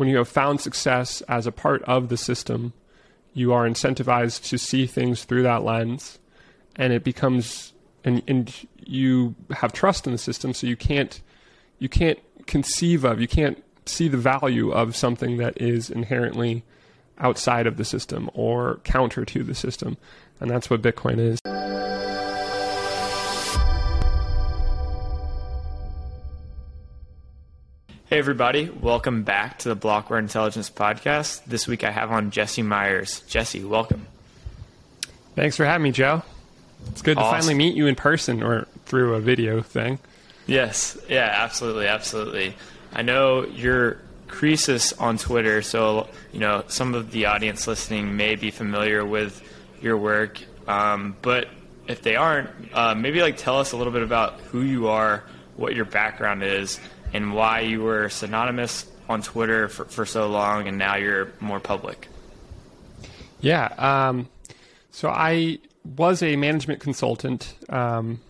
when you have found success as a part of the system, you are incentivized to see things through that lens, and it becomes and and you have trust in the system, so you can't you can't conceive of you can't see the value of something that is inherently outside of the system or counter to the system, and that's what Bitcoin is. Hey, everybody. Welcome back to the Blockware Intelligence Podcast. This week I have on Jesse Myers. Jesse, welcome. Thanks for having me, Joe. It's good awesome. to finally meet you in person or through a video thing. Yes. Yeah, absolutely. Absolutely. I know you're Croesus on Twitter, so, you know, some of the audience listening may be familiar with your work. Um, but if they aren't, uh, maybe like tell us a little bit about who you are, what your background is, and why you were pseudonymous on Twitter for, for so long and now you're more public. Yeah. Um, so I was a management consultant um,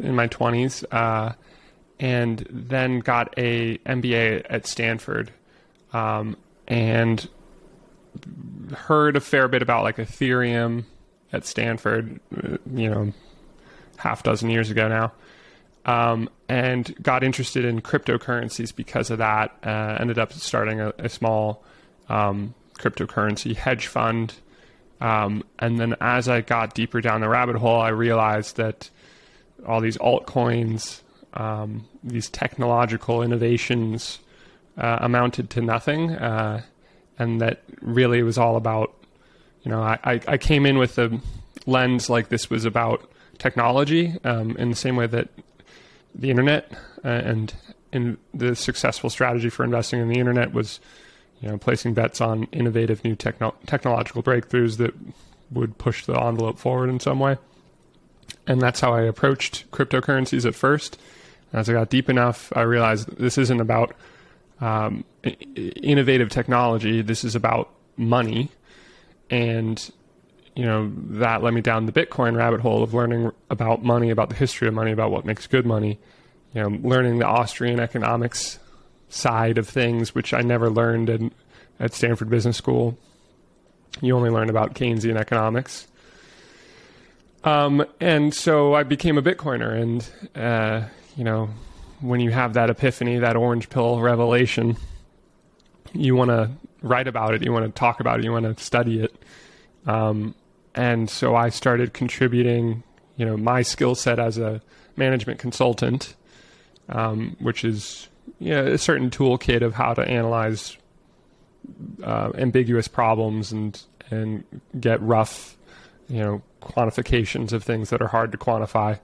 in my 20s uh, and then got a MBA at Stanford um, and heard a fair bit about like Ethereum at Stanford, uh, you know, half dozen years ago now um, and got interested in cryptocurrencies because of that. Uh, ended up starting a, a small um, cryptocurrency hedge fund. Um, and then as I got deeper down the rabbit hole, I realized that all these altcoins, um, these technological innovations uh, amounted to nothing. Uh, and that really was all about, you know, I, I came in with a lens like this was about technology um, in the same way that the internet uh, and in the successful strategy for investing in the internet was you know placing bets on innovative new techno- technological breakthroughs that would push the envelope forward in some way. And that's how I approached cryptocurrencies at first. As I got deep enough I realized this isn't about um, innovative technology. This is about money. And you know that led me down the Bitcoin rabbit hole of learning about money, about the history of money, about what makes good money. You know, learning the Austrian economics side of things, which I never learned in, at Stanford Business School. You only learn about Keynesian economics. Um, and so I became a Bitcoiner, and uh, you know, when you have that epiphany, that orange pill revelation, you want to write about it, you want to talk about it, you want to study it. Um, and so I started contributing, you know, my skill set as a management consultant, um, which is you know, a certain toolkit of how to analyze uh, ambiguous problems and and get rough, you know, quantifications of things that are hard to quantify.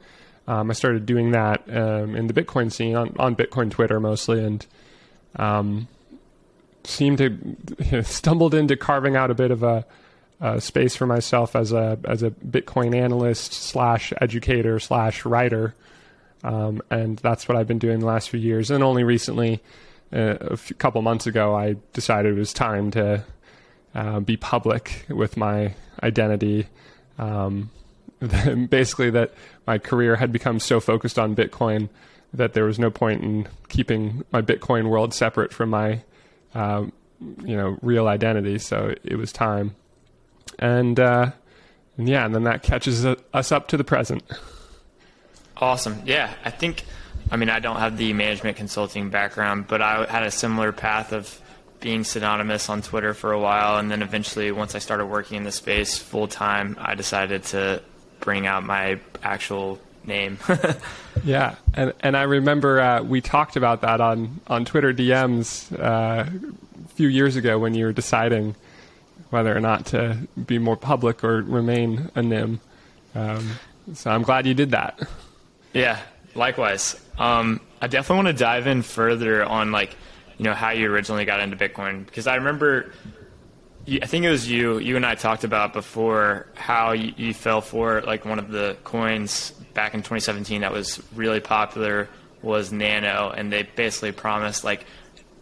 Um, I started doing that um, in the Bitcoin scene on, on Bitcoin Twitter mostly, and um, seemed to you know, stumbled into carving out a bit of a uh, space for myself as a as a Bitcoin analyst slash educator slash writer, um, and that's what I've been doing the last few years. And only recently, uh, a few, couple months ago, I decided it was time to uh, be public with my identity. Um, basically, that my career had become so focused on Bitcoin that there was no point in keeping my Bitcoin world separate from my, uh, you know, real identity. So it was time and, uh, and yeah, and then that catches us up to the present. Awesome. Yeah, I think. I mean, I don't have the management consulting background, but I had a similar path of being pseudonymous on Twitter for a while, and then eventually, once I started working in the space full time, I decided to bring out my actual name. yeah, and and I remember uh, we talked about that on on Twitter DMs uh, a few years ago when you were deciding whether or not to be more public or remain a nym. Um, so I'm glad you did that. Yeah, likewise. Um, I definitely want to dive in further on like you know how you originally got into Bitcoin because I remember. I think it was you. You and I talked about before how you, you fell for like one of the coins back in 2017 that was really popular was Nano, and they basically promised like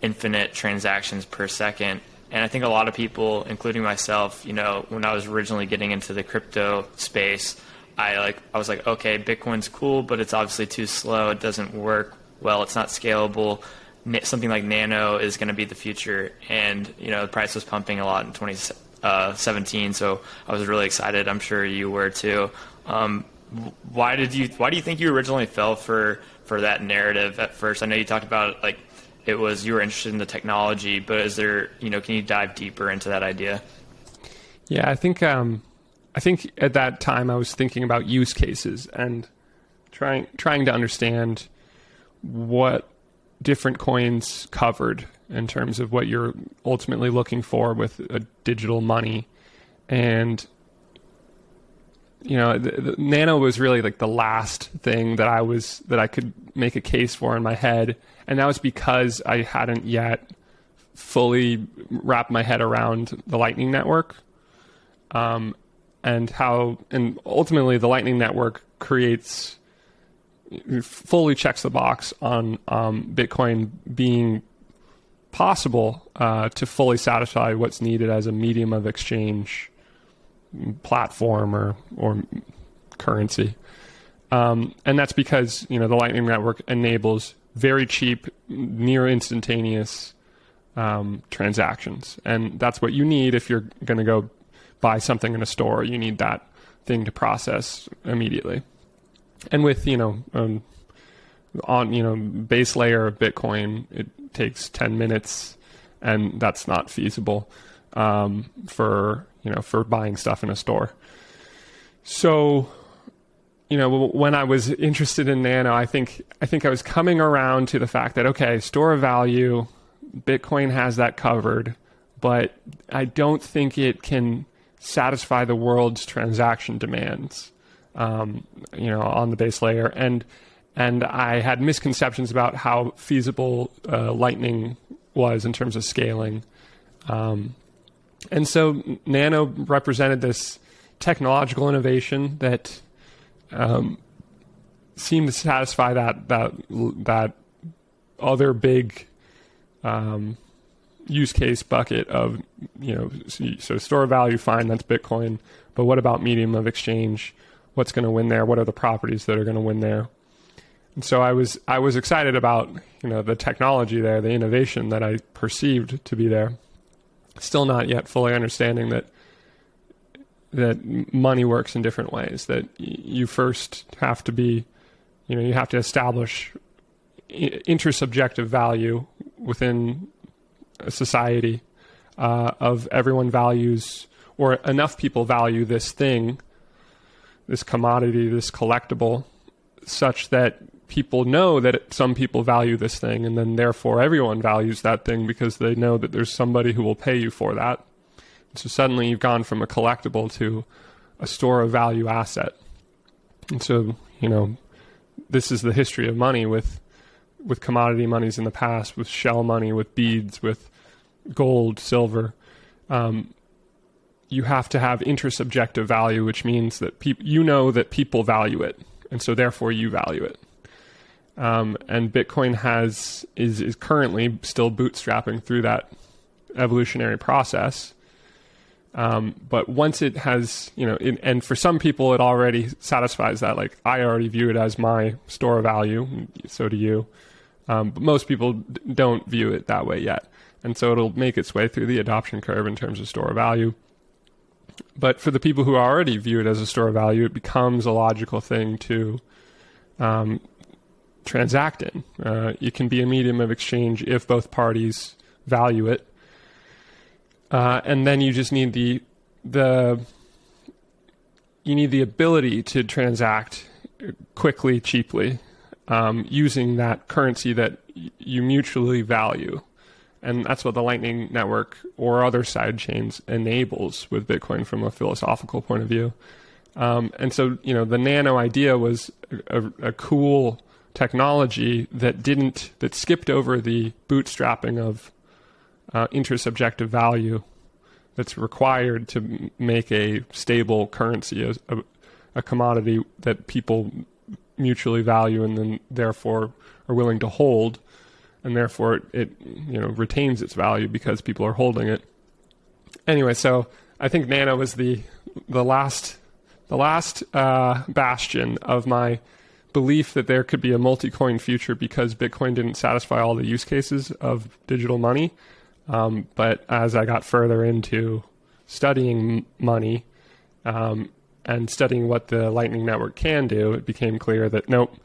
infinite transactions per second and I think a lot of people, including myself, you know, when I was originally getting into the crypto space, I like I was like, okay, Bitcoin's cool, but it's obviously too slow. It doesn't work well. It's not scalable. something like Nano is going to be the future, and you know the price was pumping a lot in 2017, so I was really excited. I'm sure you were too. Um, why did you Why do you think you originally fell for for that narrative at first? I know you talked about like it was you were interested in the technology, but is there you know can you dive deeper into that idea? Yeah, I think um, I think at that time I was thinking about use cases and trying trying to understand what different coins covered in terms of what you're ultimately looking for with a digital money and you know the, the nano was really like the last thing that i was that i could make a case for in my head. And that was because i hadn't yet fully wrapped my head around the lightning network. Um, and how and ultimately the lightning network creates fully checks the box on um, Bitcoin being possible uh, to fully satisfy what's needed as a medium of exchange platform or or currency. Um, and that's because you know the Lightning Network enables very cheap, near instantaneous um, transactions, and that's what you need if you're going to go buy something in a store. You need that thing to process immediately and with you know um, on you know base layer of Bitcoin, it takes ten minutes, and that's not feasible um, for you know for buying stuff in a store. So, you know, when I was interested in Nano, I think I think I was coming around to the fact that okay, store of value, Bitcoin has that covered, but I don't think it can satisfy the world's transaction demands um, you know, on the base layer, and and I had misconceptions about how feasible uh, Lightning was in terms of scaling, um, and so Nano represented this technological innovation that um, seemed to satisfy that that that other big um, use case bucket of you know so store value fine that's Bitcoin, but what about medium of exchange? what's going to win there, what are the properties that are going to win there. And so I was I was excited about you know the technology there, the innovation that I perceived to be there. Still not yet fully understanding that that money works in different ways. That you first have to be, you know, you have to establish intersubjective value within a society uh, of everyone values or enough people value this thing this commodity, this collectible, such that people know that some people value this thing, and then therefore everyone values that thing because they know that there's somebody who will pay you for that. so suddenly you've gone from a collectible to a store of value asset. And so, you know, this is the history of money with with commodity monies in the past, with shell money, with beads, with gold, silver. Um, you have to have intersubjective value, which means that you know that people value it, and so therefore you value it. Um, and Bitcoin has is is currently still bootstrapping through that evolutionary process. Um, but once it has, you know, it, and for some people it already satisfies that. Like I already view it as my store of value, so do you. Um, but most people d- don't view it that way yet, and so it'll make its way through the adoption curve in terms of store of value. But for the people who already view it as a store of value, it becomes a logical thing to um, transact in. Uh, it can be a medium of exchange if both parties value it, uh, and then you just need the the you need the ability to transact quickly, cheaply, um, using that currency that you mutually value and that's what the Lightning Network or other side chains enables with Bitcoin from a philosophical point of view. Um, and so, you know, the Nano idea was a, a, cool technology that didn't that skipped over the bootstrapping of uh, intersubjective value that's required to make a stable currency, a, a, a commodity that people mutually value and then therefore are willing to hold and therefore it, it you know retains its value because people are holding it. Anyway, so I think Nano was the the last the last uh, bastion of my belief that there could be a multi-coin future because Bitcoin didn't satisfy all the use cases of digital money. Um, but as I got further into studying money um, and studying what the Lightning Network can do, it became clear that nope,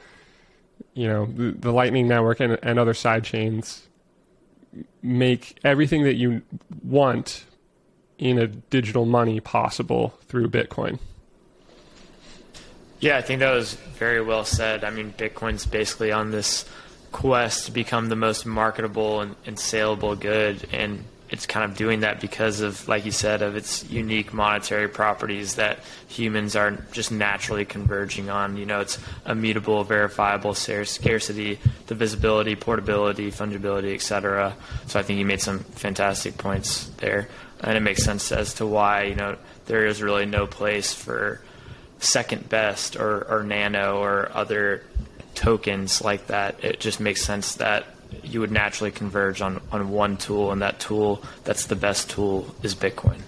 you know, the, the Lightning Network and, and other side chains make everything that you want in a digital money possible through Bitcoin. Yeah, I think that was very well said. I mean, Bitcoin's basically on this quest to become the most marketable and, and saleable good, and it's kind of doing that because of, like you said, of its unique monetary properties that humans are just naturally converging on. You know, it's immutable, verifiable, scarcity, divisibility, portability, fungibility, etc. So I think you made some fantastic points there, and it makes sense as to why you know there is really no place for second best or, or nano or other tokens like that. It just makes sense that you would naturally converge on, on one tool, and that tool that's the best tool is Bitcoin.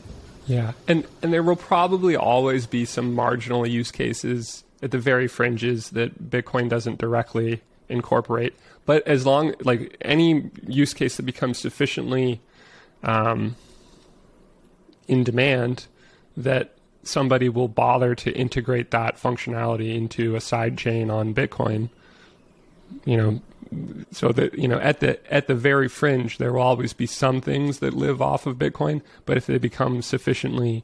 Yeah, and and there will probably always be some marginal use cases at the very fringes that Bitcoin doesn't directly incorporate. But as long like any use case that becomes sufficiently um, in demand that somebody will bother to integrate that functionality into a side chain on Bitcoin, you know, so that you know at the at the very fringe there will always be some things that live off of Bitcoin, but if they become sufficiently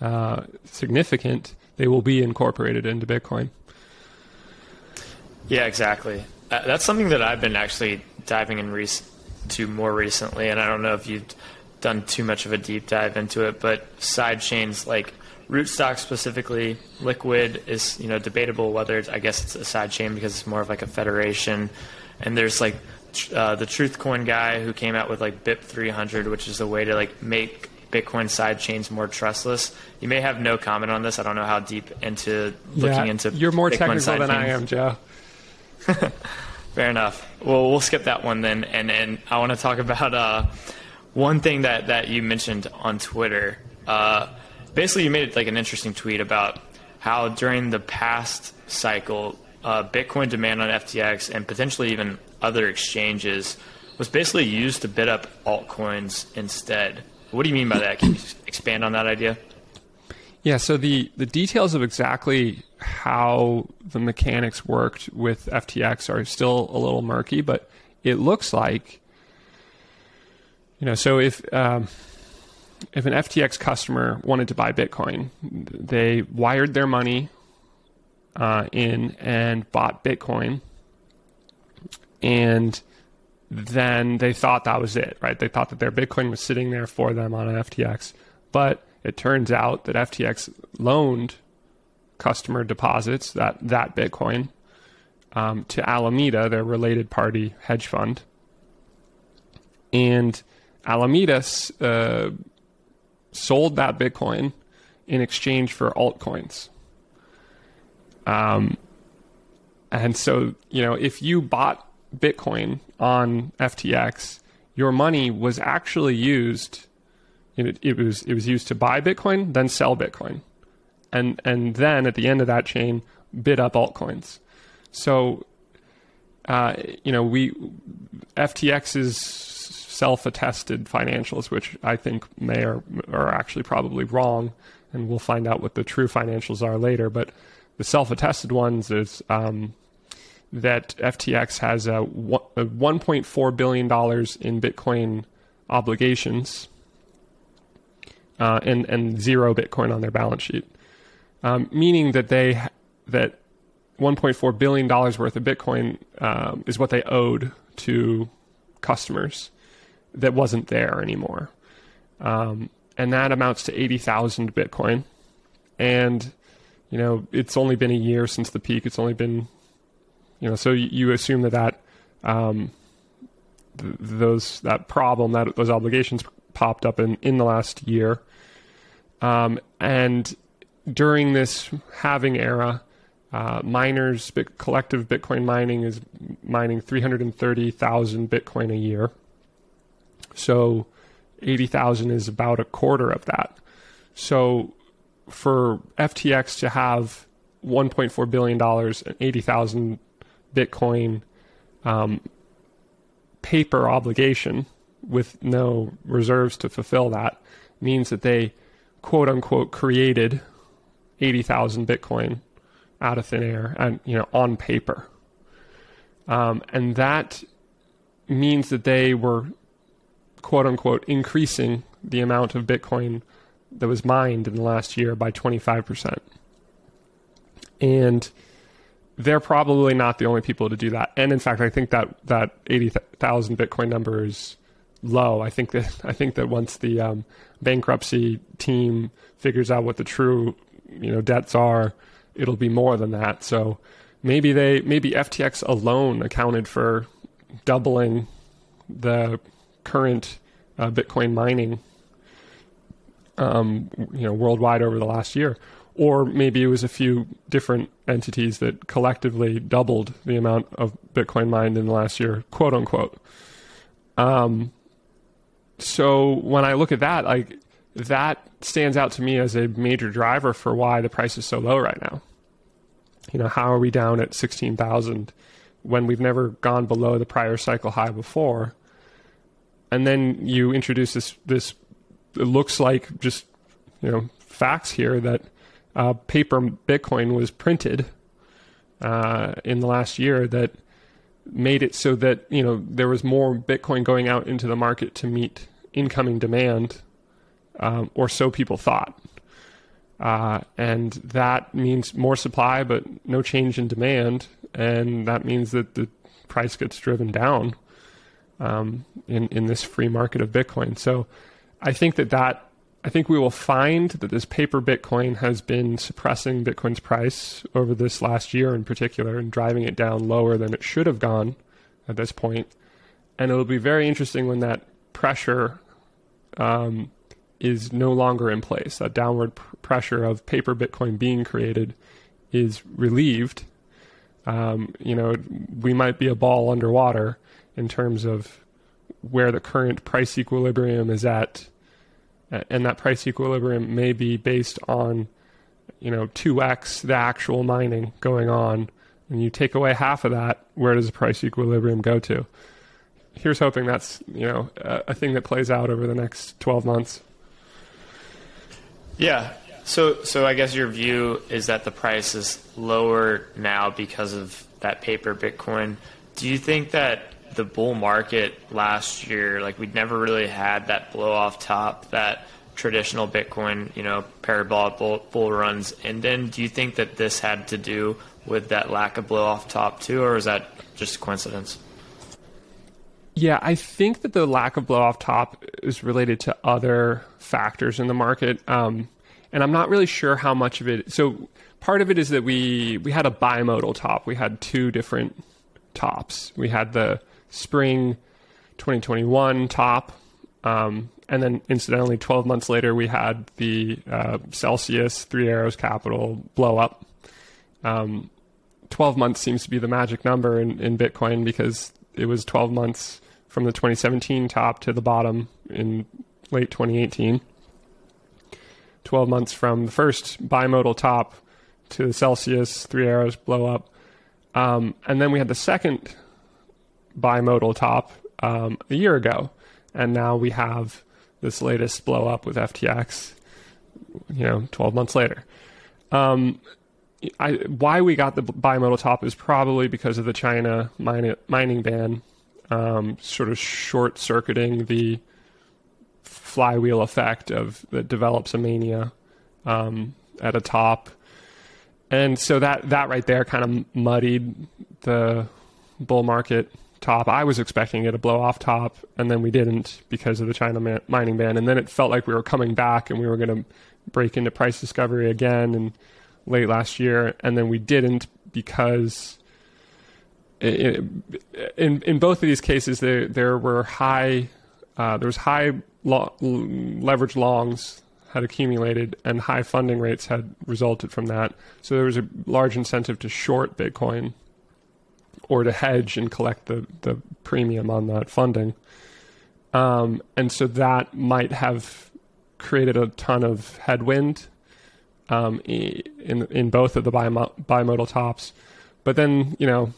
uh, significant, they will be incorporated into Bitcoin. Yeah, exactly. Uh, that's something that I've been actually diving in rec- to more recently, and I don't know if you've done too much of a deep dive into it, but side chains like Rootstock specifically, Liquid is you know debatable whether it's I guess it's a side chain because it's more of like a federation and there's like uh, the Truthcoin guy who came out with like BIP 300, which is a way to like make Bitcoin side chains more trustless. You may have no comment on this. I don't know how deep into looking yeah, into. You're more Bitcoin technical than chains. I am, Joe. Fair enough. Well, we'll skip that one then, and and I want to talk about uh, one thing that that you mentioned on Twitter. Uh, basically, you made like an interesting tweet about how during the past cycle uh, Bitcoin demand on FTX and potentially even other exchanges was basically used to bid up altcoins instead. What do you mean by that? Can you expand on that idea? Yeah, so the, the details of exactly how the mechanics worked with FTX are still a little murky, but it looks like, you know, so if um, if an FTX customer wanted to buy Bitcoin, they wired their money uh, in and bought Bitcoin. And then they thought that was it, right? They thought that their Bitcoin was sitting there for them on an FTX. But it turns out that FTX loaned customer deposits, that, that Bitcoin, um, to Alameda, their related party hedge fund. And Alameda uh, sold that Bitcoin in exchange for altcoins. Um, and so, you know, if you bought Bitcoin on FTX, your money was actually used. It, it was it was used to buy Bitcoin, then sell Bitcoin, and and then at the end of that chain, bid up altcoins. So, uh, you know, we FTX's self-attested financials, which I think may or are actually probably wrong, and we'll find out what the true financials are later. But the self-attested ones is um, that FTX has a, a 1.4 billion dollars in Bitcoin obligations uh, and and zero Bitcoin on their balance sheet, um, meaning that they that 1.4 billion dollars worth of Bitcoin um, is what they owed to customers that wasn't there anymore, um, and that amounts to 80,000 Bitcoin, and you know, it's only been a year since the peak. It's only been, you know, so you assume that that um, th- those that problem that those obligations popped up in in the last year, um, and during this halving era. Uh, miners, bit, collective Bitcoin mining is mining 330,000 Bitcoin a year. So 80,000 is about a quarter of that. So for FTX to have 1.4 billion dollars and 80,000 Bitcoin um, paper obligation with no reserves to fulfill that means that they quote unquote created 80,000 Bitcoin out of thin air and you know on paper. Um, and that means that they were quote unquote increasing the amount of Bitcoin that was mined in the last year by 25%. And they're probably not the only people to do that. And in fact, I think that that 80,000 Bitcoin number is low. I think that I think that once the um, bankruptcy team figures out what the true you know debts are, it'll be more than that. So maybe they maybe FTX alone accounted for doubling the current uh, Bitcoin mining um, you know worldwide over the last year or maybe it was a few different entities that collectively doubled the amount of Bitcoin mined in the last year, quote unquote. Um, so when I look at that, like that stands out to me as a major driver for why the price is so low right now. You know, how are we down at sixteen thousand when we've never gone below the prior cycle high before? And then you introduce this this it looks like just you know facts here that uh, paper Bitcoin was printed uh, in the last year that made it so that you know there was more Bitcoin going out into the market to meet incoming demand, um, or so people thought. Uh, and that means more supply, but no change in demand, and that means that the price gets driven down um, in in this free market of Bitcoin. So, I think that that I think we will find that this paper Bitcoin has been suppressing Bitcoin's price over this last year in particular and driving it down lower than it should have gone at this point. And it'll be very interesting when that pressure um, is no longer in place. That downward pr- pressure of paper Bitcoin being created is relieved. Um, you know, we might be a ball underwater in terms of where the current price equilibrium is at. And that price equilibrium may be based on you know 2x the actual mining going on. And you take away half of that where does the price equilibrium go to? Here's hoping that's you know a, a thing that plays out over the next 12 months. Yeah. So so i guess your view is that the price is lower now because of that paper bitcoin. Do you think that the bull market last year, like we'd never really had that blow off top that traditional Bitcoin, you know, parabolic bull, bull runs And then Do you think that this had to do with that lack of blow off top too, or is that just a coincidence? Yeah, I think that the lack of blow off top is related to other factors in the market. Um, and I'm not really sure how much of it. So part of it is that we we had a bimodal top. We had two different tops. We had the spring 2021 top. Um, and then, incidentally, 12 months later, we had the uh, Celsius Three Arrows Capital blow up. Um, 12 months seems to be the magic number in, in Bitcoin because it was 12 months from the 2017 top to the bottom in late 2018. 12 months from the first bimodal top to the Celsius Three Arrows blow up. Um, and then we had the second bimodal top um, a year ago, and now we have this latest blow up with FTX. You know, 12 months later. Um, I, why we got the bimodal top is probably because of the China mining ban, um, sort of short circuiting the flywheel effect of that develops a mania um, at a top, and so that that right there kind of muddied the bull market top. I was expecting it to blow off top, and then we didn't because of the China man- mining ban. And then it felt like we were coming back and we were going to break into price discovery again and late last year, and then we didn't because in in both of these cases there there were high uh, there was high lo- leverage longs had accumulated and high funding rates had resulted from that. So there was a large incentive to short Bitcoin or to hedge and collect the, the premium on that funding. Um, and so that might have created a ton of headwind um, in in both of the bimodal tops. But then you know,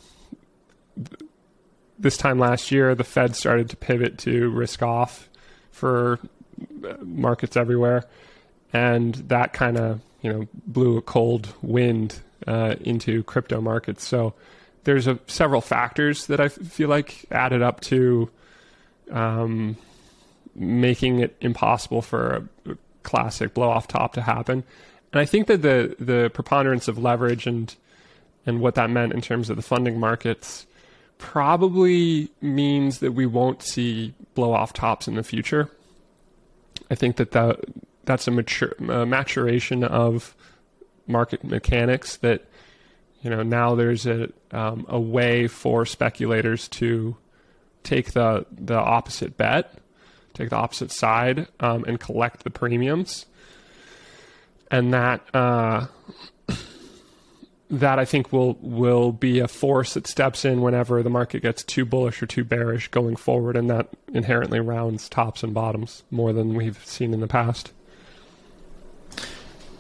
this time last year, the Fed started to pivot to risk off for uh, markets everywhere, and that kind of you know blew a cold wind uh, into crypto markets. So there's a, several factors that I feel like added up to um, making it impossible for a classic blow off top to happen. And I think that the the preponderance of leverage and and what that meant in terms of the funding markets probably means that we won't see blow off tops in the future. I think that, that that's a, mature, a maturation of market mechanics that you know now there's a um, a way for speculators to take the the opposite bet, take the opposite side, um, and collect the premiums, and that uh, that I think will will be a force that steps in whenever the market gets too bullish or too bearish going forward, and that inherently rounds tops and bottoms more than we've seen in the past.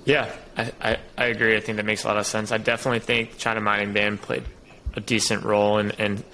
Yeah, I, I, I agree. I think that makes a lot of sense. I definitely think China mining ban played a decent role in, in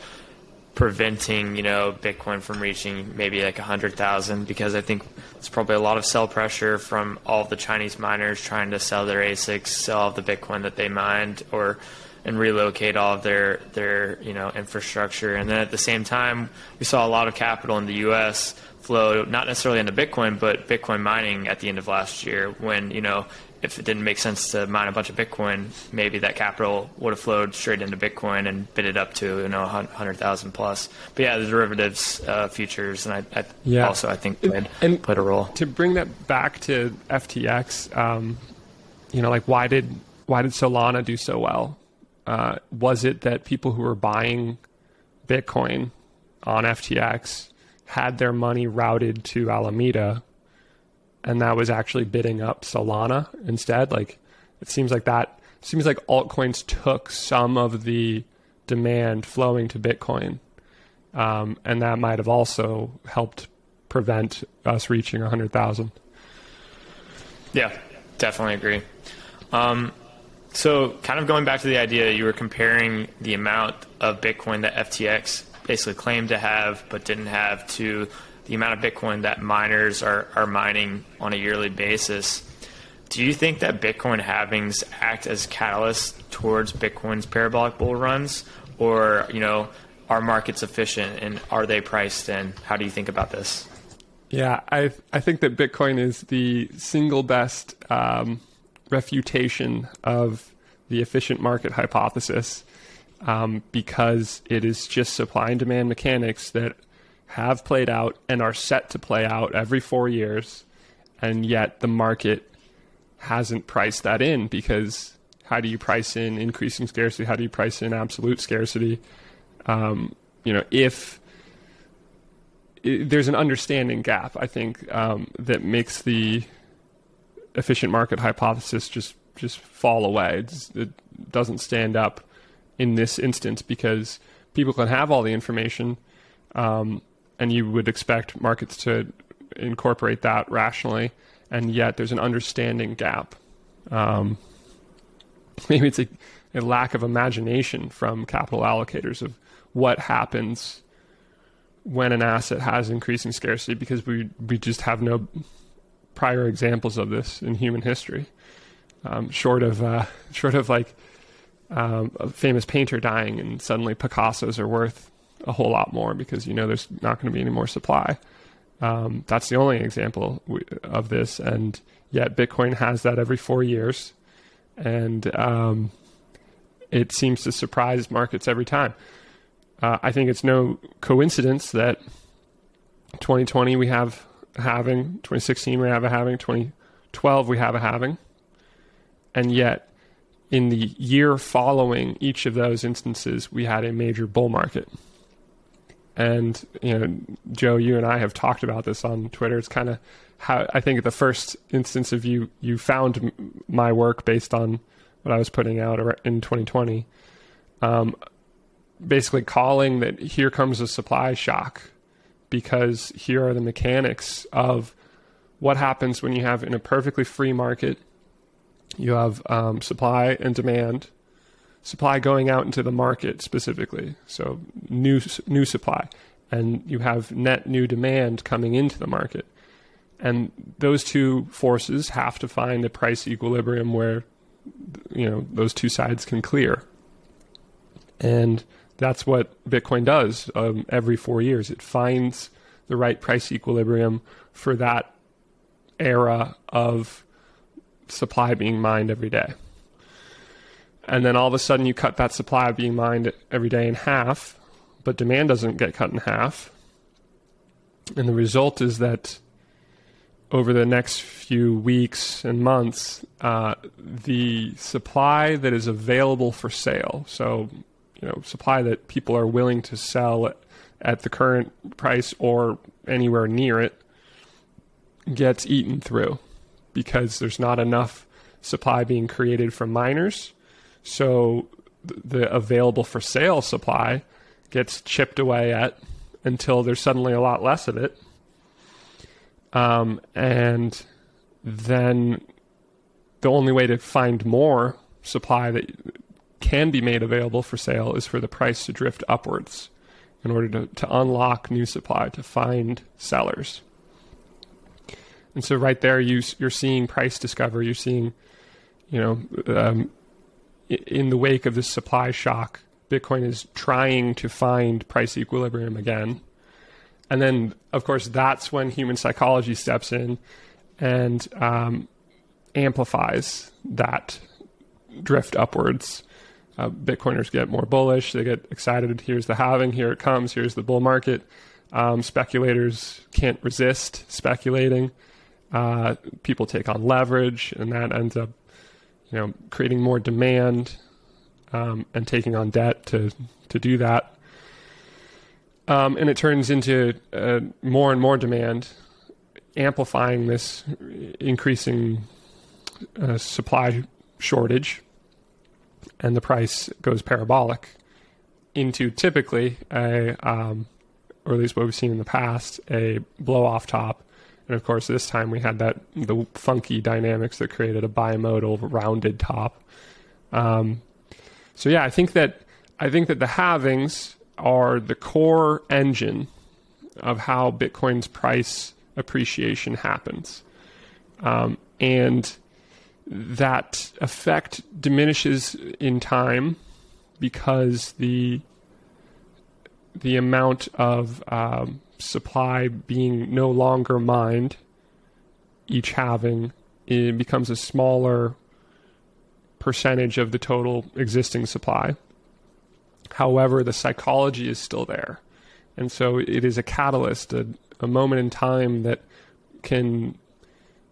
preventing you know Bitcoin from reaching maybe like a hundred thousand because I think it's probably a lot of sell pressure from all the Chinese miners trying to sell their ASICs, sell all the Bitcoin that they mined, or and relocate all of their their you know infrastructure. And then at the same time, we saw a lot of capital in the U.S. flow, not necessarily into Bitcoin, but Bitcoin mining at the end of last year when you know if it didn't make sense to mine a bunch of Bitcoin, maybe that capital would have flowed straight into Bitcoin and bid it up to you know hundred thousand plus. But yeah, the derivatives uh, futures, and I, I yeah. also I think played and played a role. To bring that back to FTX, um, you know, like why did why did Solana do so well? Uh, was it that people who were buying Bitcoin on FTX had their money routed to Alameda? And that was actually bidding up Solana instead. Like it seems like that seems like altcoins took some of the demand flowing to Bitcoin, um, and that might have also helped prevent us reaching a hundred thousand. Yeah, definitely agree. Um, so, kind of going back to the idea, you were comparing the amount of Bitcoin that FTX basically claimed to have but didn't have to the amount of Bitcoin that miners are, are mining on a yearly basis. Do you think that Bitcoin halvings act as catalysts towards Bitcoin's parabolic bull runs, or you know, are markets efficient and are they priced in? How do you think about this? Yeah, I I think that Bitcoin is the single best um, refutation of the efficient market hypothesis um, because it is just supply and demand mechanics that have played out and are set to play out every four years, and yet the market hasn't priced that in because how do you price in increasing scarcity? How do you price in absolute scarcity? Um, you know, if there's an understanding gap, I think um, that makes the efficient market hypothesis just just fall away. It's, it doesn't stand up in this instance because people can have all the information. Um, and you would expect markets to incorporate that rationally, and yet there's an understanding gap. Um, maybe it's a, a, lack of imagination from capital allocators of what happens when an asset has increasing scarcity because we we just have no prior examples of this in human history, um, short of uh, short of like um, a famous painter dying and suddenly Picasso's are worth a whole lot more because you know there's not going to be any more supply. Um, that's the only example of this, and yet Bitcoin has that every four years, and um, it seems to surprise markets every time. Uh, I think it's no coincidence that 2020 we have a halving, 2016 we have a halving, 2012 we have a halving, and yet in the year following each of those instances we had a major bull market and you know joe you and i have talked about this on twitter it's kind of how i think the first instance of you you found my work based on what i was putting out in 2020 um, basically calling that here comes a supply shock because here are the mechanics of what happens when you have in a perfectly free market you have um, supply and demand. Supply going out into the market specifically, so new new supply, and you have net new demand coming into the market, and those two forces have to find a price equilibrium where you know those two sides can clear, and that's what Bitcoin does um, every four years. It finds the right price equilibrium for that era of supply being mined every day. And then all of a sudden you cut that supply being mined every day in half, but demand doesn't get cut in half. And the result is that over the next few weeks and months, uh, the supply that is available for sale, so you know, supply that people are willing to sell at, at the current price or anywhere near it, gets eaten through because there's not enough supply being created from miners. So the available for sale supply gets chipped away at until there's suddenly a lot less of it. Um, and then the only way to find more supply that can be made available for sale is for the price to drift upwards in order to, to unlock new supply, to find sellers. And so right there, you, you're seeing price discovery. You're seeing, you know, um, in the wake of this supply shock, Bitcoin is trying to find price equilibrium again. And then, of course, that's when human psychology steps in and um, amplifies that drift upwards. Uh, Bitcoiners get more bullish. They get excited. Here's the halving. Here it comes. Here's the bull market. Um, speculators can't resist speculating. Uh, people take on leverage, and that ends up, you know, creating more demand um, and taking on debt to to do that. Um, and it turns into uh, more and more demand, amplifying this increasing uh, supply shortage, and the price goes parabolic into typically a, um, or at least what we've seen in the past, a blow off top and of course, this time we had that the funky dynamics that created a bimodal rounded top. Um, so yeah, I think that I think that the halvings are the core engine of how Bitcoin's price appreciation happens, um, and that effect diminishes in time because the the amount of um, supply being no longer mined, each halving, it becomes a smaller percentage of the total existing supply. However, the psychology is still there. And so it is a catalyst, a, a moment in time that can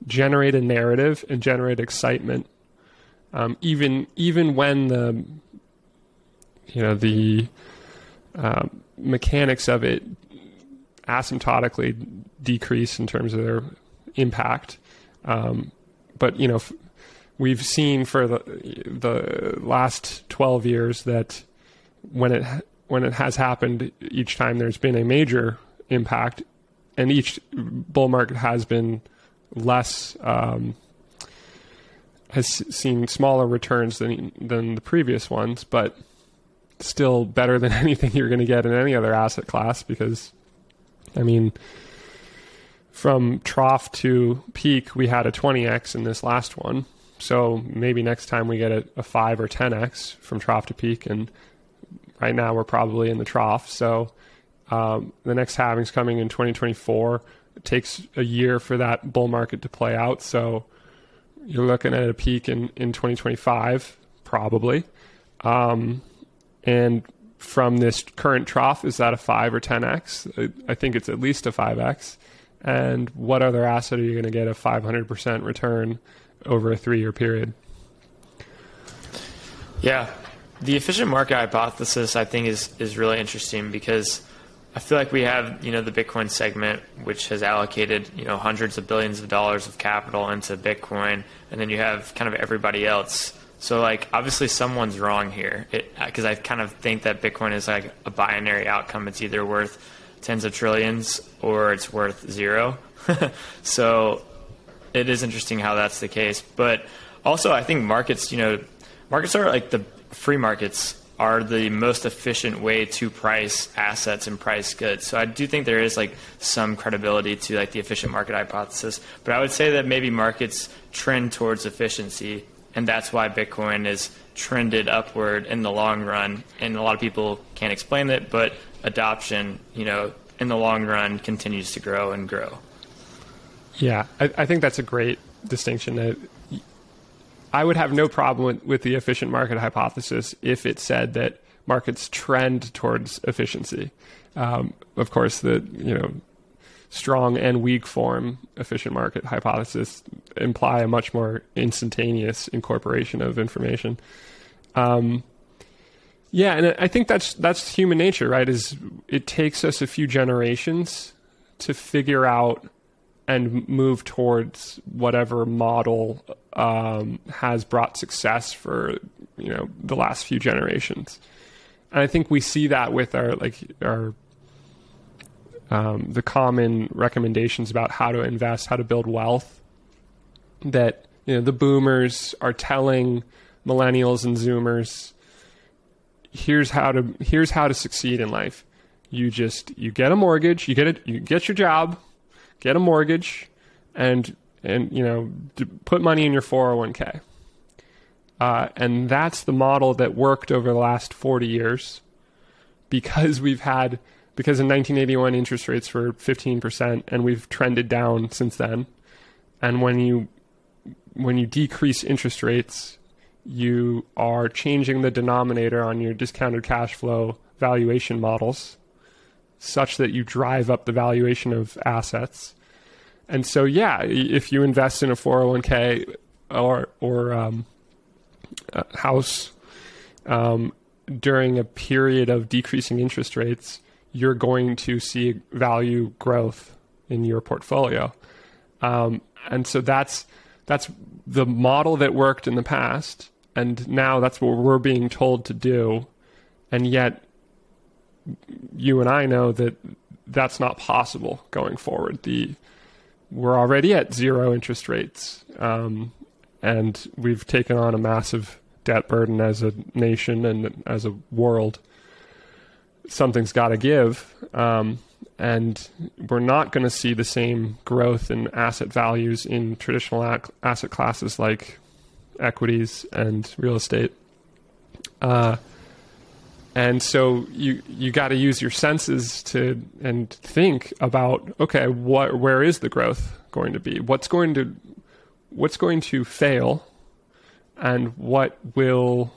generate a narrative and generate excitement. Um, even even when the you know the uh, mechanics of it asymptotically decrease in terms of their impact. Um, but you know, f- we've seen for the the last twelve years that when it when it has happened, each time there's been a major impact, and each bull market has been less. Um, has seen smaller returns than than the previous ones, but still better than anything you're going to get in any other asset class because I mean, from trough to peak, we had a 20x in this last one. So maybe next time we get a, a 5 or 10x from trough to peak. And right now we're probably in the trough. So um, the next halving's coming in 2024. It takes a year for that bull market to play out. So you're looking at a peak in, in 2025, probably. Um, and from this current trough? Is that a 5 or 10x? I think it's at least a 5x. And what other asset are you going to get a 500% return over a three year period? Yeah. The efficient market hypothesis, I think, is, is really interesting because I feel like we have, you know, the Bitcoin segment, which has allocated, you know, hundreds of billions of dollars of capital into Bitcoin, and then you have kind of everybody else so like obviously someone's wrong here because uh, I kind of think that Bitcoin is like a binary outcome. It's either worth tens of trillions or it's worth zero. so it is interesting how that's the case. But also, I think markets, you know, markets are like the free markets are the most efficient way to price assets and price goods. So I do think there is like some credibility to like the efficient market hypothesis. But I would say that maybe markets trend towards efficiency, and that's why Bitcoin is trended upward in the long run. And a lot of people can't explain it, but adoption, you know, in the long run continues to grow and grow. Yeah, I, I think that's a great distinction. I would have no problem with, with the efficient market hypothesis if it said that markets trend towards efficiency. Um, of course, the you know strong and weak form efficient market hypothesis imply a much more instantaneous incorporation of information. Um, yeah, and I think that's that's human nature, right? Is it takes us a few generations to figure out and move towards whatever model um, has brought success for you know the last few generations. And I think we see that with our like our um, the common recommendations about how to invest, how to build wealth. That you know the boomers are telling millennials and zoomers, here's how to here's how to succeed in life. You just you get a mortgage, you get it, you get your job, get a mortgage, and and you know put money in your 401k. Uh, and that's the model that worked over the last 40 years because we've had because in 1981 interest rates were 15% and we've trended down since then and when you when you decrease interest rates you are changing the denominator on your discounted cash flow valuation models such that you drive up the valuation of assets. And so, yeah, if you invest in a 401k or or um, house um, during a period of decreasing interest rates, you're going to see value growth in your portfolio. Um, and so that's that's the model that worked in the past, and now that's what we're being told to do. And yet, you and I know that that's not possible going forward. The we're already at zero interest rates, um, and we've taken on a massive debt burden as a nation and as a world. Something's got to give, um, and we're not going to see the same growth in asset values in traditional ac- asset classes like equities and real estate. Uh, and so you you got to use your senses to and think about okay what where is the growth going to be? What's going to what's going to fail? And what will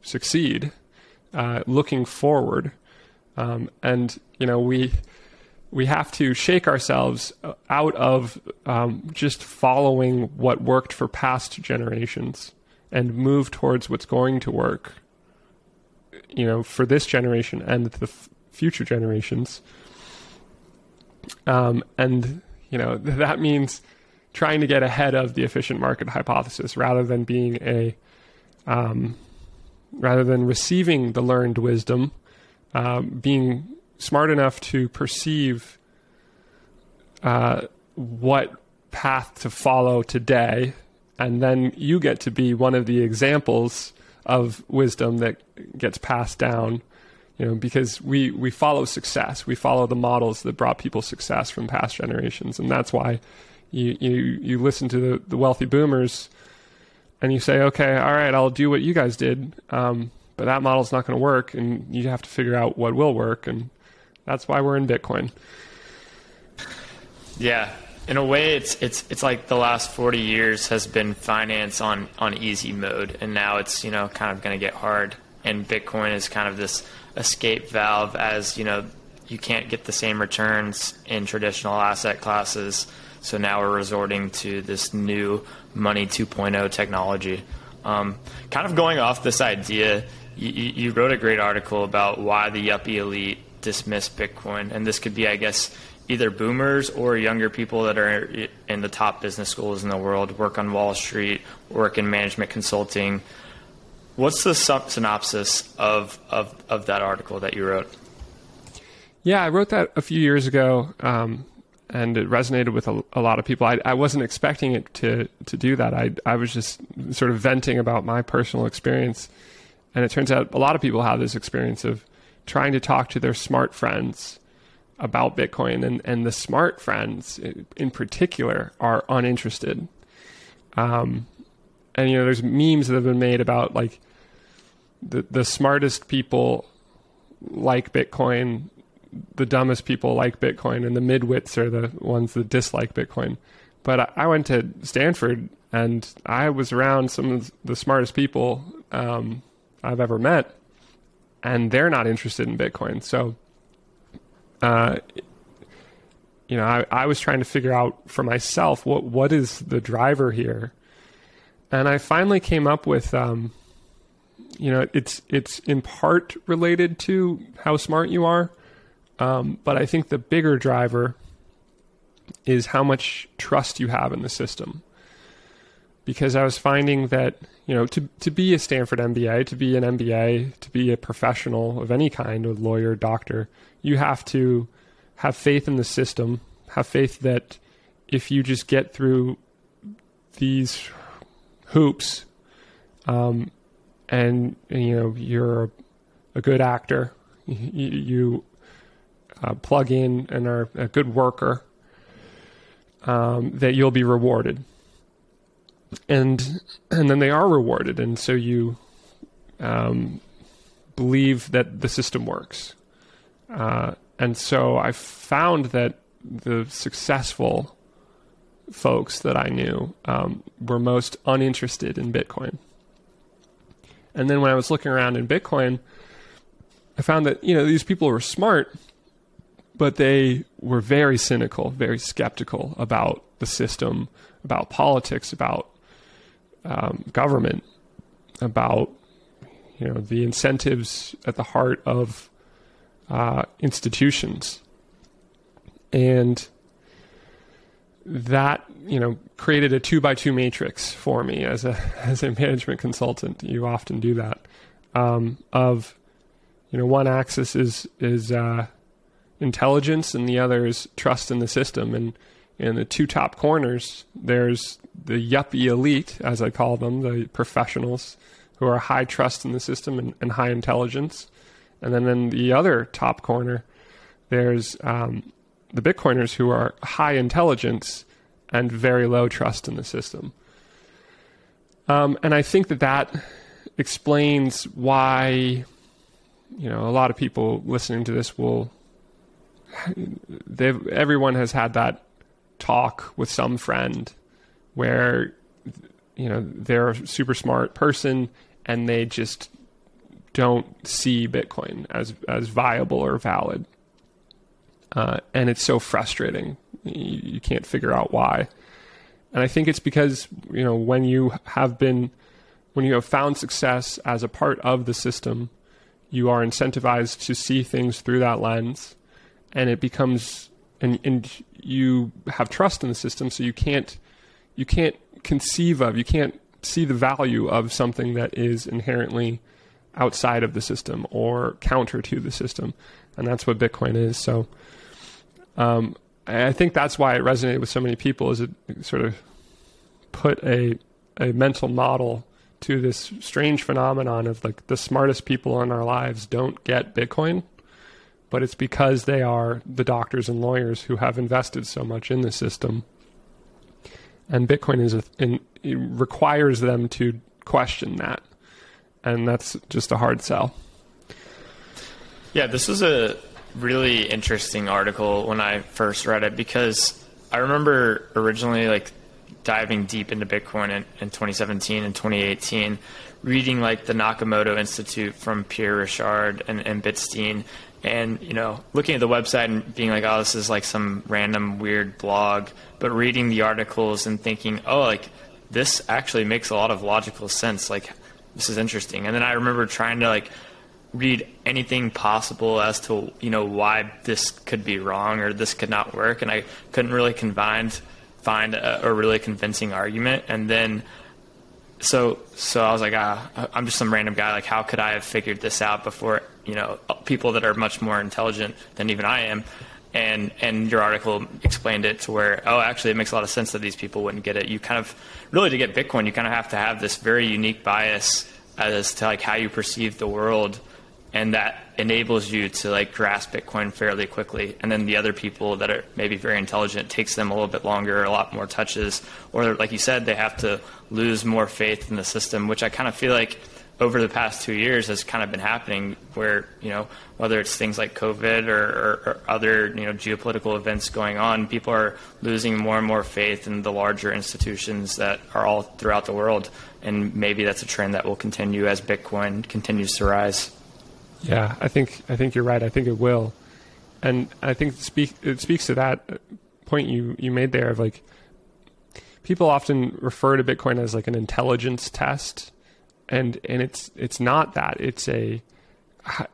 succeed uh, looking forward um, and you know we we have to shake ourselves out of um, just following what worked for past generations and move towards what's going to work you know, for this generation and the f- future generations. Um, and you know that means trying to get ahead of the efficient market hypothesis rather than being a um, rather than receiving the learned wisdom, um, being smart enough to perceive uh, what path to follow today, and then you get to be one of the examples of wisdom that gets passed down you know because we we follow success. We follow the models that brought people success from past generations and that's why you you you listen to the, the wealthy boomers and you say okay all right i'll do what you guys did. Um, but that model's not going to work and you have to figure out what will work and that's why we're in bitcoin yeah in a way, it's it's it's like the last 40 years has been finance on on easy mode, and now it's you know kind of going to get hard. And Bitcoin is kind of this escape valve, as you know, you can't get the same returns in traditional asset classes. So now we're resorting to this new money 2.0 technology. Um, kind of going off this idea, you, you wrote a great article about why the yuppie elite dismiss Bitcoin, and this could be, I guess either boomers or younger people that are in the top business schools in the world, work on Wall Street, work in management consulting. What's the synopsis of, of, of that article that you wrote? Yeah, I wrote that a few years ago. Um, and it resonated with a, a lot of people. I, I, wasn't expecting it to to do that. I I was just sort of venting about my personal experience, and it turns out a lot of people have this experience of trying to talk to their smart friends about Bitcoin, and and the smart friends in particular are uninterested. Um, and you know, there's memes that have been made about like the the smartest people like Bitcoin the dumbest people like Bitcoin, and the midwits are the ones that dislike Bitcoin. But I, went to Stanford, and I was around some of the smartest people um, I've ever met, and they're not interested in Bitcoin. So, uh, you know, I, I was trying to figure out for myself what what is the driver here, and I finally came up with. Um, you know, it's it's in part related to how smart you are, um, but I think the bigger driver is how much trust you have in the system. Because I was finding that, you know, to, to be a Stanford MBA, to be an MBA, to be a professional of any kind, a lawyer, doctor, you have to have faith in the system, have faith that if you just get through these hoops, um, and, you know you're a good actor, you, you uh, plug in and are a good worker, um, that you'll be rewarded. And and then they are rewarded, and so you um, believe that the system works. Uh, and so I found that the successful folks that I knew um, were most uninterested in Bitcoin. And then when I was looking around in Bitcoin, I found that you know these people were smart, but they were very cynical, very skeptical about the system, about politics, about um, government, about you know the incentives at the heart of uh, institutions, and that you know created a two by two matrix for me as a as a management consultant. You often do that. Um, of you know, one axis is is uh, intelligence and the other is trust in the system. And in the two top corners, there's the yuppie elite, as I call them, the professionals who are high trust in the system and, and high intelligence. And then in the other top corner, there's um, the Bitcoiners who are high intelligence and very low trust in the system. Um, and I think that that explains why, you know, a lot of people listening to this will everyone has had that talk with some friend where you know they're a super smart person and they just don't see Bitcoin as as viable or valid, uh, and it's so frustrating. You, you can't figure out why, and I think it's because you know when you have been when you have found success as a part of the system, you are incentivized to see things through that lens and it becomes and and you have trust in the system, so you can't you can't conceive of you can't see the value of something that is inherently outside of the system or counter to the system, and that's what Bitcoin is. So, um, I think that's why it resonated with so many people. Is it sort of put a a mental model to this strange phenomenon of like the smartest people in our lives don't get Bitcoin but it's because they are the doctors and lawyers who have invested so much in the system. And Bitcoin is a, in, requires them to question that, and that's just a hard sell. Yeah, this is a really interesting article when I first read it because I remember originally like diving deep into Bitcoin in, in 2017 and 2018, reading like the Nakamoto Institute from Pierre Rochard and, and Bitstein, and you know looking at the website and being like oh this is like some random weird blog but reading the articles and thinking oh like this actually makes a lot of logical sense. Like this is interesting. And then i remember trying to like read anything possible as to you know why this could be wrong or this could not work. And i couldn't really find find a, a really convincing argument. And then so so I was like, ah, I'm just some random guy. Like, how could I have figured this out before you know people that are much more intelligent than even I am? and and your article explained it to where oh actually it makes a lot of sense that these people wouldn't get it. You kind of really to get Bitcoin, you kind of have to have this very unique bias as to like how you perceive the world, and that enables you to like grasp Bitcoin fairly quickly. And then the other people that are maybe very intelligent takes them a little bit longer, a lot more touches, or like you said, they have to lose more faith in the system, which I kind of feel like over the past two years has kind of been happening where, you know, whether it's things like COVID or, or, or, other, you know, geopolitical events going on, people are losing more and more faith in the larger institutions that are all throughout the world. And maybe that's a trend that will continue as Bitcoin continues to rise. Yeah, I think I think you're right. I think it will, and I think speak, it speaks to that point you you made there of like people often refer to Bitcoin as like an intelligence test, and and it's it's not that. It's a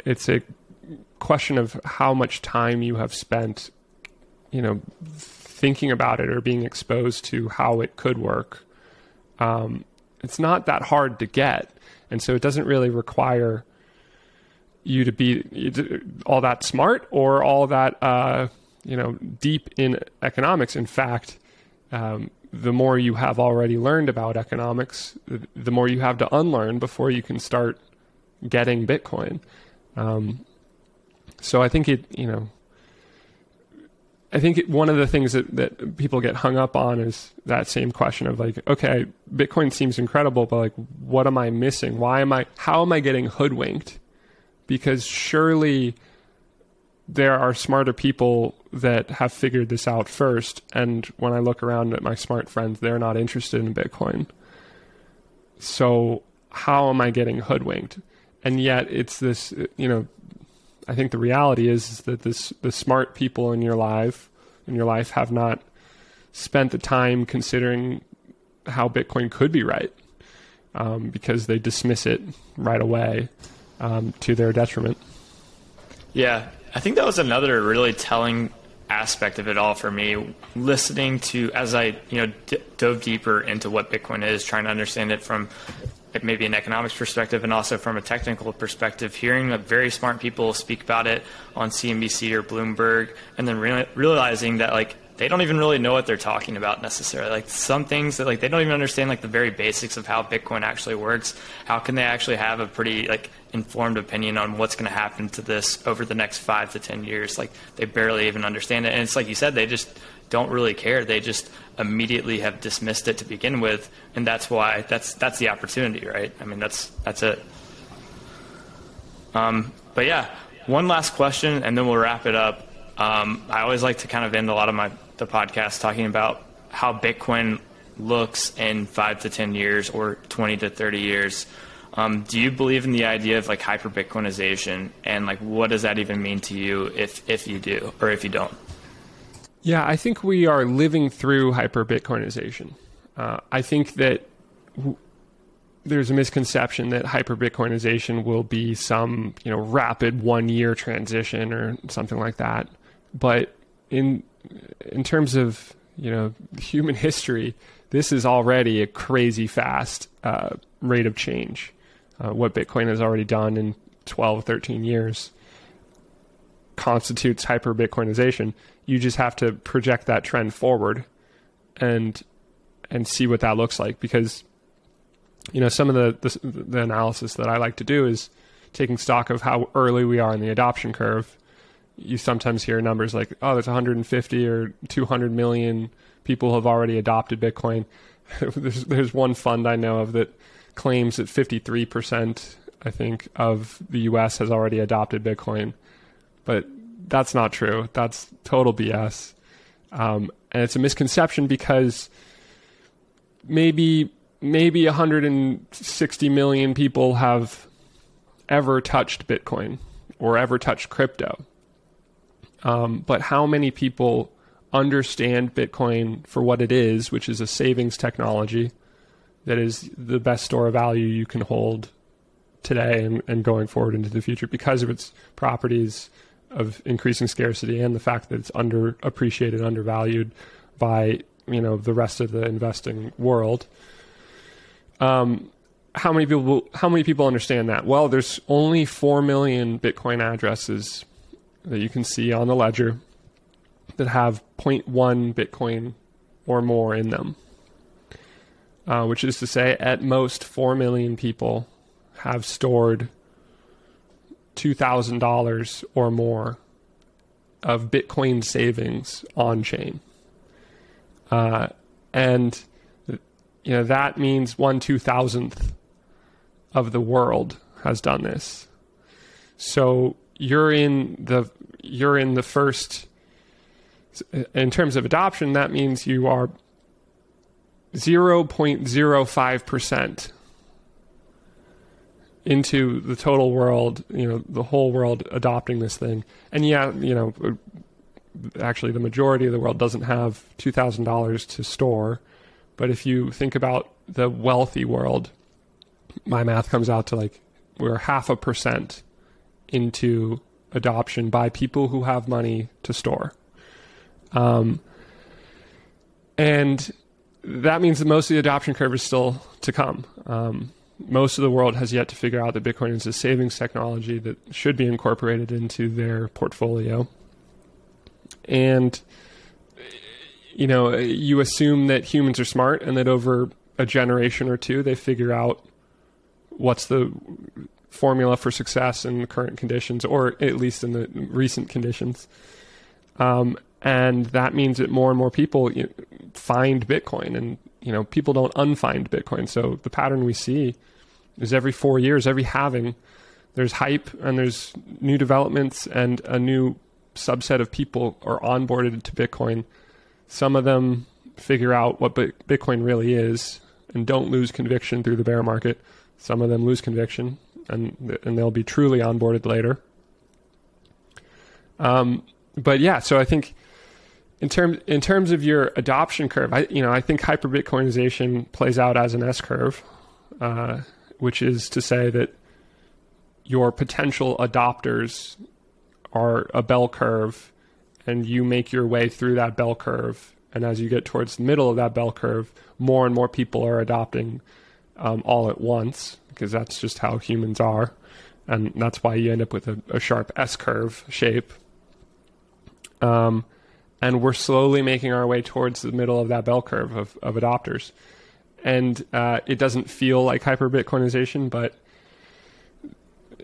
it's a question of how much time you have spent, you know, thinking about it or being exposed to how it could work. Um, it's not that hard to get, and so it doesn't really require you to be all that smart or all that uh, you know deep in economics. In fact, um, the more you have already learned about economics, the more you have to unlearn before you can start getting Bitcoin. Um, so I think it, you know, I think one of the things that, that people get hung up on is that same question of like, okay, Bitcoin seems incredible, but like, what am I missing? Why am I, how am I getting hoodwinked? Because surely there are smarter people that have figured this out first. And when I look around at my smart friends, they're not interested in Bitcoin. So how am I getting hoodwinked? And yet it's this, you know, I think the reality is, is that this, the smart people in your life, in your life have not spent the time considering how Bitcoin could be right um, because they dismiss it right away um, to their detriment. Yeah, I think that was another really telling aspect of it all for me. Listening to as I you know d- dove deeper into what Bitcoin is, trying to understand it from maybe an economics perspective and also from a technical perspective, hearing very smart people speak about it on CNBC or Bloomberg, and then re- realizing that like they don't even really know what they're talking about necessarily. Like some things that like they don't even understand like the very basics of how Bitcoin actually works. How can they actually have a pretty like informed opinion on what's going to happen to this over the next five to ten years? Like they barely even understand it, and it's like you said, they just don't really care. They just immediately have dismissed it to begin with, and that's why that's that's the opportunity, right? I mean, that's that's it. Um, but yeah, one last question, and then we'll wrap it up. Um, I always like to kind of end a lot of my the podcast talking about how Bitcoin looks in five to ten years or twenty to thirty years. Um, do you believe in the idea of like hyper Bitcoinization, and like what does that even mean to you if if you do or if you don't? Yeah, I think we are living through hyper Bitcoinization. Uh, I think that w- there's a misconception that hyper Bitcoinization will be some you know rapid one year transition or something like that. But in in terms of you know human history, this is already a crazy fast uh, rate of change. Uh, what Bitcoin has already done in 12, 13 years constitutes hyper Bitcoinization. You just have to project that trend forward and and see what that looks like because you know some of the, the, the analysis that I like to do is taking stock of how early we are in the adoption curve you sometimes hear numbers like, oh, there's 150 or 200 million people have already adopted Bitcoin. there's, there's one fund I know of that claims that 53%, I think, of the US has already adopted Bitcoin. But that's not true. That's total BS. Um, and it's a misconception because maybe maybe 160 million people have ever touched Bitcoin or ever touched crypto. Um, but how many people understand Bitcoin for what it is, which is a savings technology that is the best store of value you can hold today and, and going forward into the future because of its properties of increasing scarcity and the fact that it's underappreciated, undervalued by you know the rest of the investing world. Um, how many people? How many people understand that? Well, there's only four million Bitcoin addresses that you can see on the ledger. that have 0.1 Bitcoin or more in them, uh, which is to say, at most, 4 million people have stored $2,000 or more of Bitcoin savings on chain. Uh, and you know that means one two thousandth of the world has done this. So you're in the you're in the first in terms of adoption that means you are 0.05% into the total world, you know, the whole world adopting this thing. And yeah, you know, actually the majority of the world doesn't have $2,000 to store. But if you think about the wealthy world, my math comes out to like we're half a percent into adoption by people who have money to store. Um, and that means that most of the adoption curve is still to come. Um, most of the world has yet to figure out that Bitcoin is a savings technology that should be incorporated into their portfolio. And, you know, you assume that humans are smart and that over a generation or two they figure out what's the formula for success in the current conditions, or at least in the recent conditions. Um, and that means that more and more people you know, find Bitcoin, and you know people don't unfind Bitcoin. So the pattern we see is every four years, every halving, there's hype and there's new developments, and a new subset of people are onboarded to Bitcoin. Some of them figure out what Bitcoin really is and don't lose conviction through the bear market. Some of them lose conviction and and they'll be truly onboarded later. Um, but yeah, so I think in terms in terms of your adoption curve, I you know I think hyper Bitcoinization plays out as an S curve, uh, which is to say that your potential adopters are a bell curve, and you make your way through that bell curve. And as you get towards the middle of that bell curve, more and more people are adopting um, all at once because that's just how humans are, and that's why you end up with a, a sharp S curve shape. Um, and we're slowly making our way towards the middle of that bell curve of, of adopters. And uh, it doesn't feel like hyper Bitcoinization, but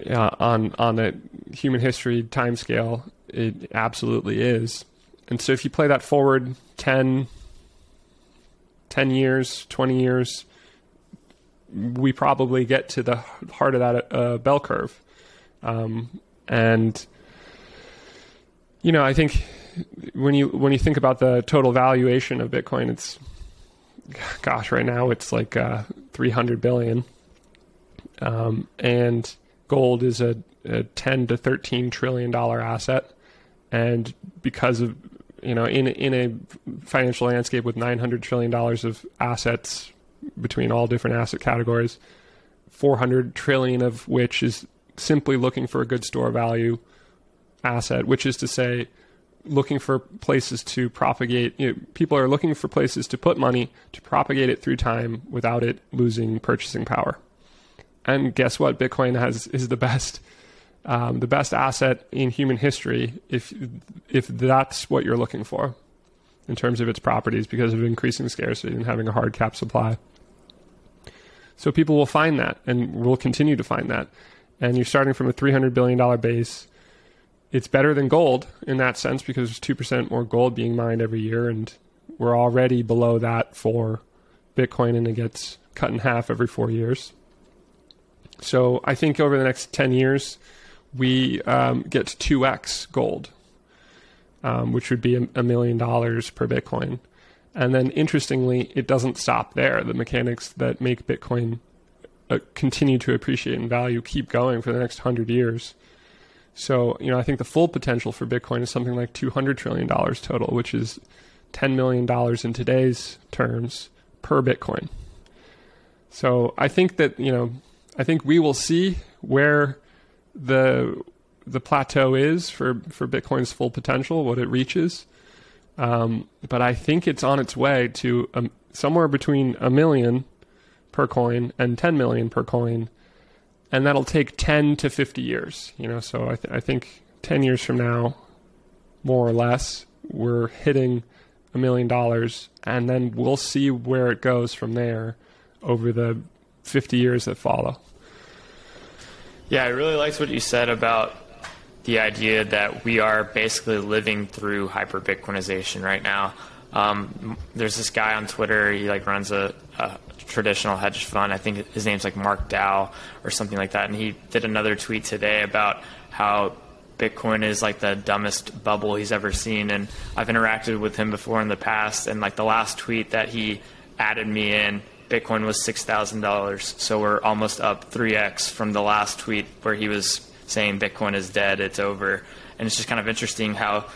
uh, on on the human history timescale, it absolutely is. And so if you play that forward 10, 10 years, 20 years, we probably get to the heart of that uh, bell curve. Um, and, you know, I think when you when you think about the total valuation of Bitcoin, it's gosh, right now it's like uh, 300 billion, um, and gold is a, a 10 to 13 trillion dollar asset, and because of you know in in a financial landscape with 900 trillion dollars of assets between all different asset categories, 400 trillion of which is simply looking for a good store value asset, which is to say looking for places to propagate. You know, people are looking for places to put money to propagate it through time without it losing purchasing power. And guess what? Bitcoin has is the best, um, the best asset in human history. If if that's what you're looking for, in terms of its properties, because of increasing scarcity and having a hard cap supply. So people will find that, and will continue to find that. And you're starting from a 300 billion dollar base it's better than gold in that sense because there's two percent more gold being mined every year, and we're already below that for Bitcoin, and it gets cut in half every four years. So I think over the next ten years, we um, get to two x gold, um, which would be a million dollars per Bitcoin. And then interestingly, it doesn't stop there. The mechanics that make Bitcoin uh, continue to appreciate in value keep going for the next hundred years. So, you know, I think the full potential for Bitcoin is something like $200 trillion total, which is $10 million in today's terms per Bitcoin. So I think that, you know, I think we will see where the the plateau is for, for Bitcoin's full potential, what it reaches. Um, but I think it's on its way to um, somewhere between a million per coin and 10 million per coin and that'll take 10 to 50 years you know so i, th- I think 10 years from now more or less we're hitting a million dollars, and then we'll see where it goes from there over the 50 years that follow. Yeah, I really liked what you said about the idea that we are basically living through hyper Bitcoinization right now. Um, there's this guy on Twitter. He like runs a, a, traditional hedge fund. I think his name's like Mark Dow or something like that. And he did another tweet today about how Bitcoin is like the dumbest bubble he's ever seen. And I've interacted with him before in the past. And like the last tweet that he added me in, Bitcoin was six thousand dollars. So we're almost up three x from the last tweet where he was saying Bitcoin is dead, it's over. And it's just kind of interesting how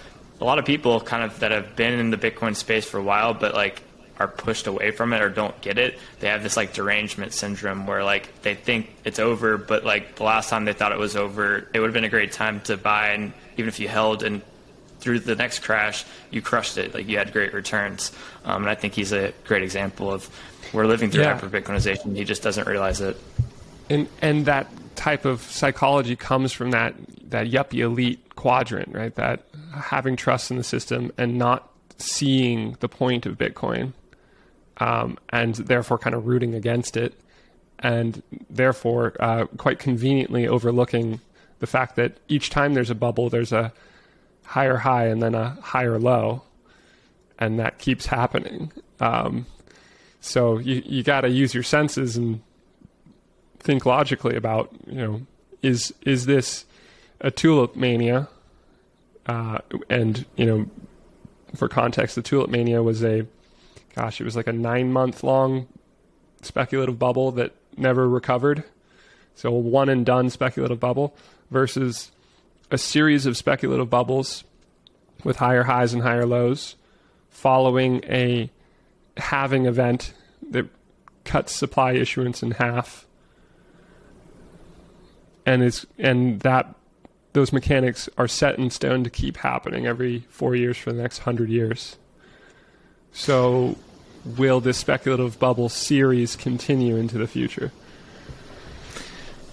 a lot of people kind of that have been in the Bitcoin space for a while, but like are pushed away from it or don't get it, they have this like derangement syndrome where like they think it's over, but like the last time they thought it was over, it would have been a great time to buy, and even if you held and through the next crash, you crushed it, like you had great returns. Um, and I think he's a great example of we're living through yeah. hyper Bitcoinization. He just doesn't realize it. And and that type of psychology comes from that that yuppie elite quadrant, right? That having trust in the system and not seeing the point of Bitcoin, um, and therefore kind of rooting against it, and therefore uh, quite conveniently overlooking the fact that each time there's a bubble, there's a higher high and then a higher low, and that keeps happening. Um, so you you got to use your senses and think logically about you know is is this a tulip mania? Uh, and you know, for context, the tulip mania was a gosh, it was like a nine month long speculative bubble that never recovered. So a one and done speculative bubble versus a series of speculative bubbles with higher highs and higher lows following a halving event that cuts supply issuance in half and is and that those mechanics are set in stone to keep happening every four years for the next hundred years. So, will this speculative bubble series continue into the future?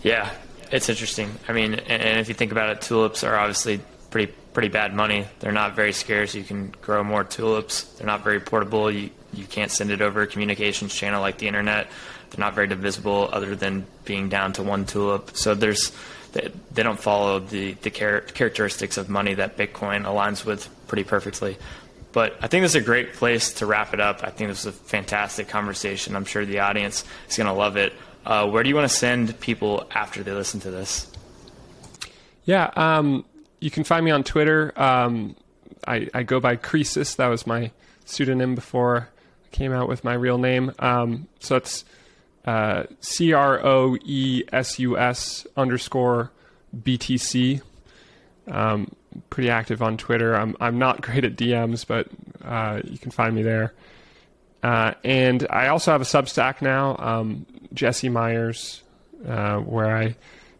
Yeah, it's interesting. I mean, and if you think about it, tulips are obviously pretty pretty bad money. They're not very scarce. You can grow more tulips. They're not very portable. You you can't send it over a communications channel like the internet. They're not very divisible other than being down to one tulip. So there's they, don't follow the, the char- characteristics of money that Bitcoin aligns with pretty perfectly. But I think this is a great place to wrap it up. I think this is a fantastic conversation. I'm sure the audience is going to love it. Uh, where do you want to send people after they listen to this? Yeah, um, you can find me on Twitter. Um, I, I, go by Croesus. That was my pseudonym before I came out with my real name. Um, so it's uh, C R O E S U S underscore BTC. Um, pretty active on Twitter. I'm I'm not great at DMs, but uh, you can find me there. Uh, and I also have a Substack now, um, Jesse Myers, uh, where I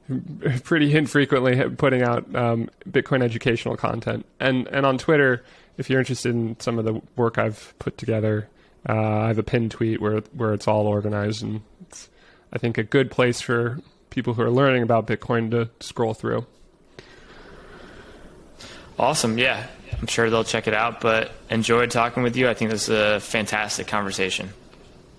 pretty infrequently putting out um, Bitcoin educational content. And and on Twitter, if you're interested in some of the work I've put together, uh, I have a pinned tweet where where it's all organized, and it's I think a good place for people who are learning about Bitcoin to scroll through. Awesome, yeah, I'm sure they'll check it out. But enjoyed talking with you. I think this is a fantastic conversation.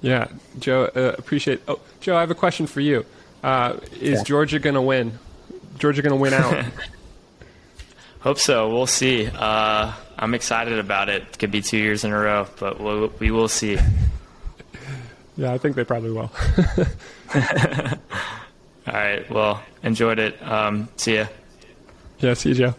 Yeah, Joe, uh, appreciate. Oh, Joe, I have a question for you. Uh, is yeah. Georgia going to win? Georgia going to win out? Hope so. We'll see. Uh, I'm excited about it. it. Could be two years in a row, but we'll, we will see. yeah, I think they probably will. All right. Well, enjoyed it. Um, see ya. Yeah, see you, Joe.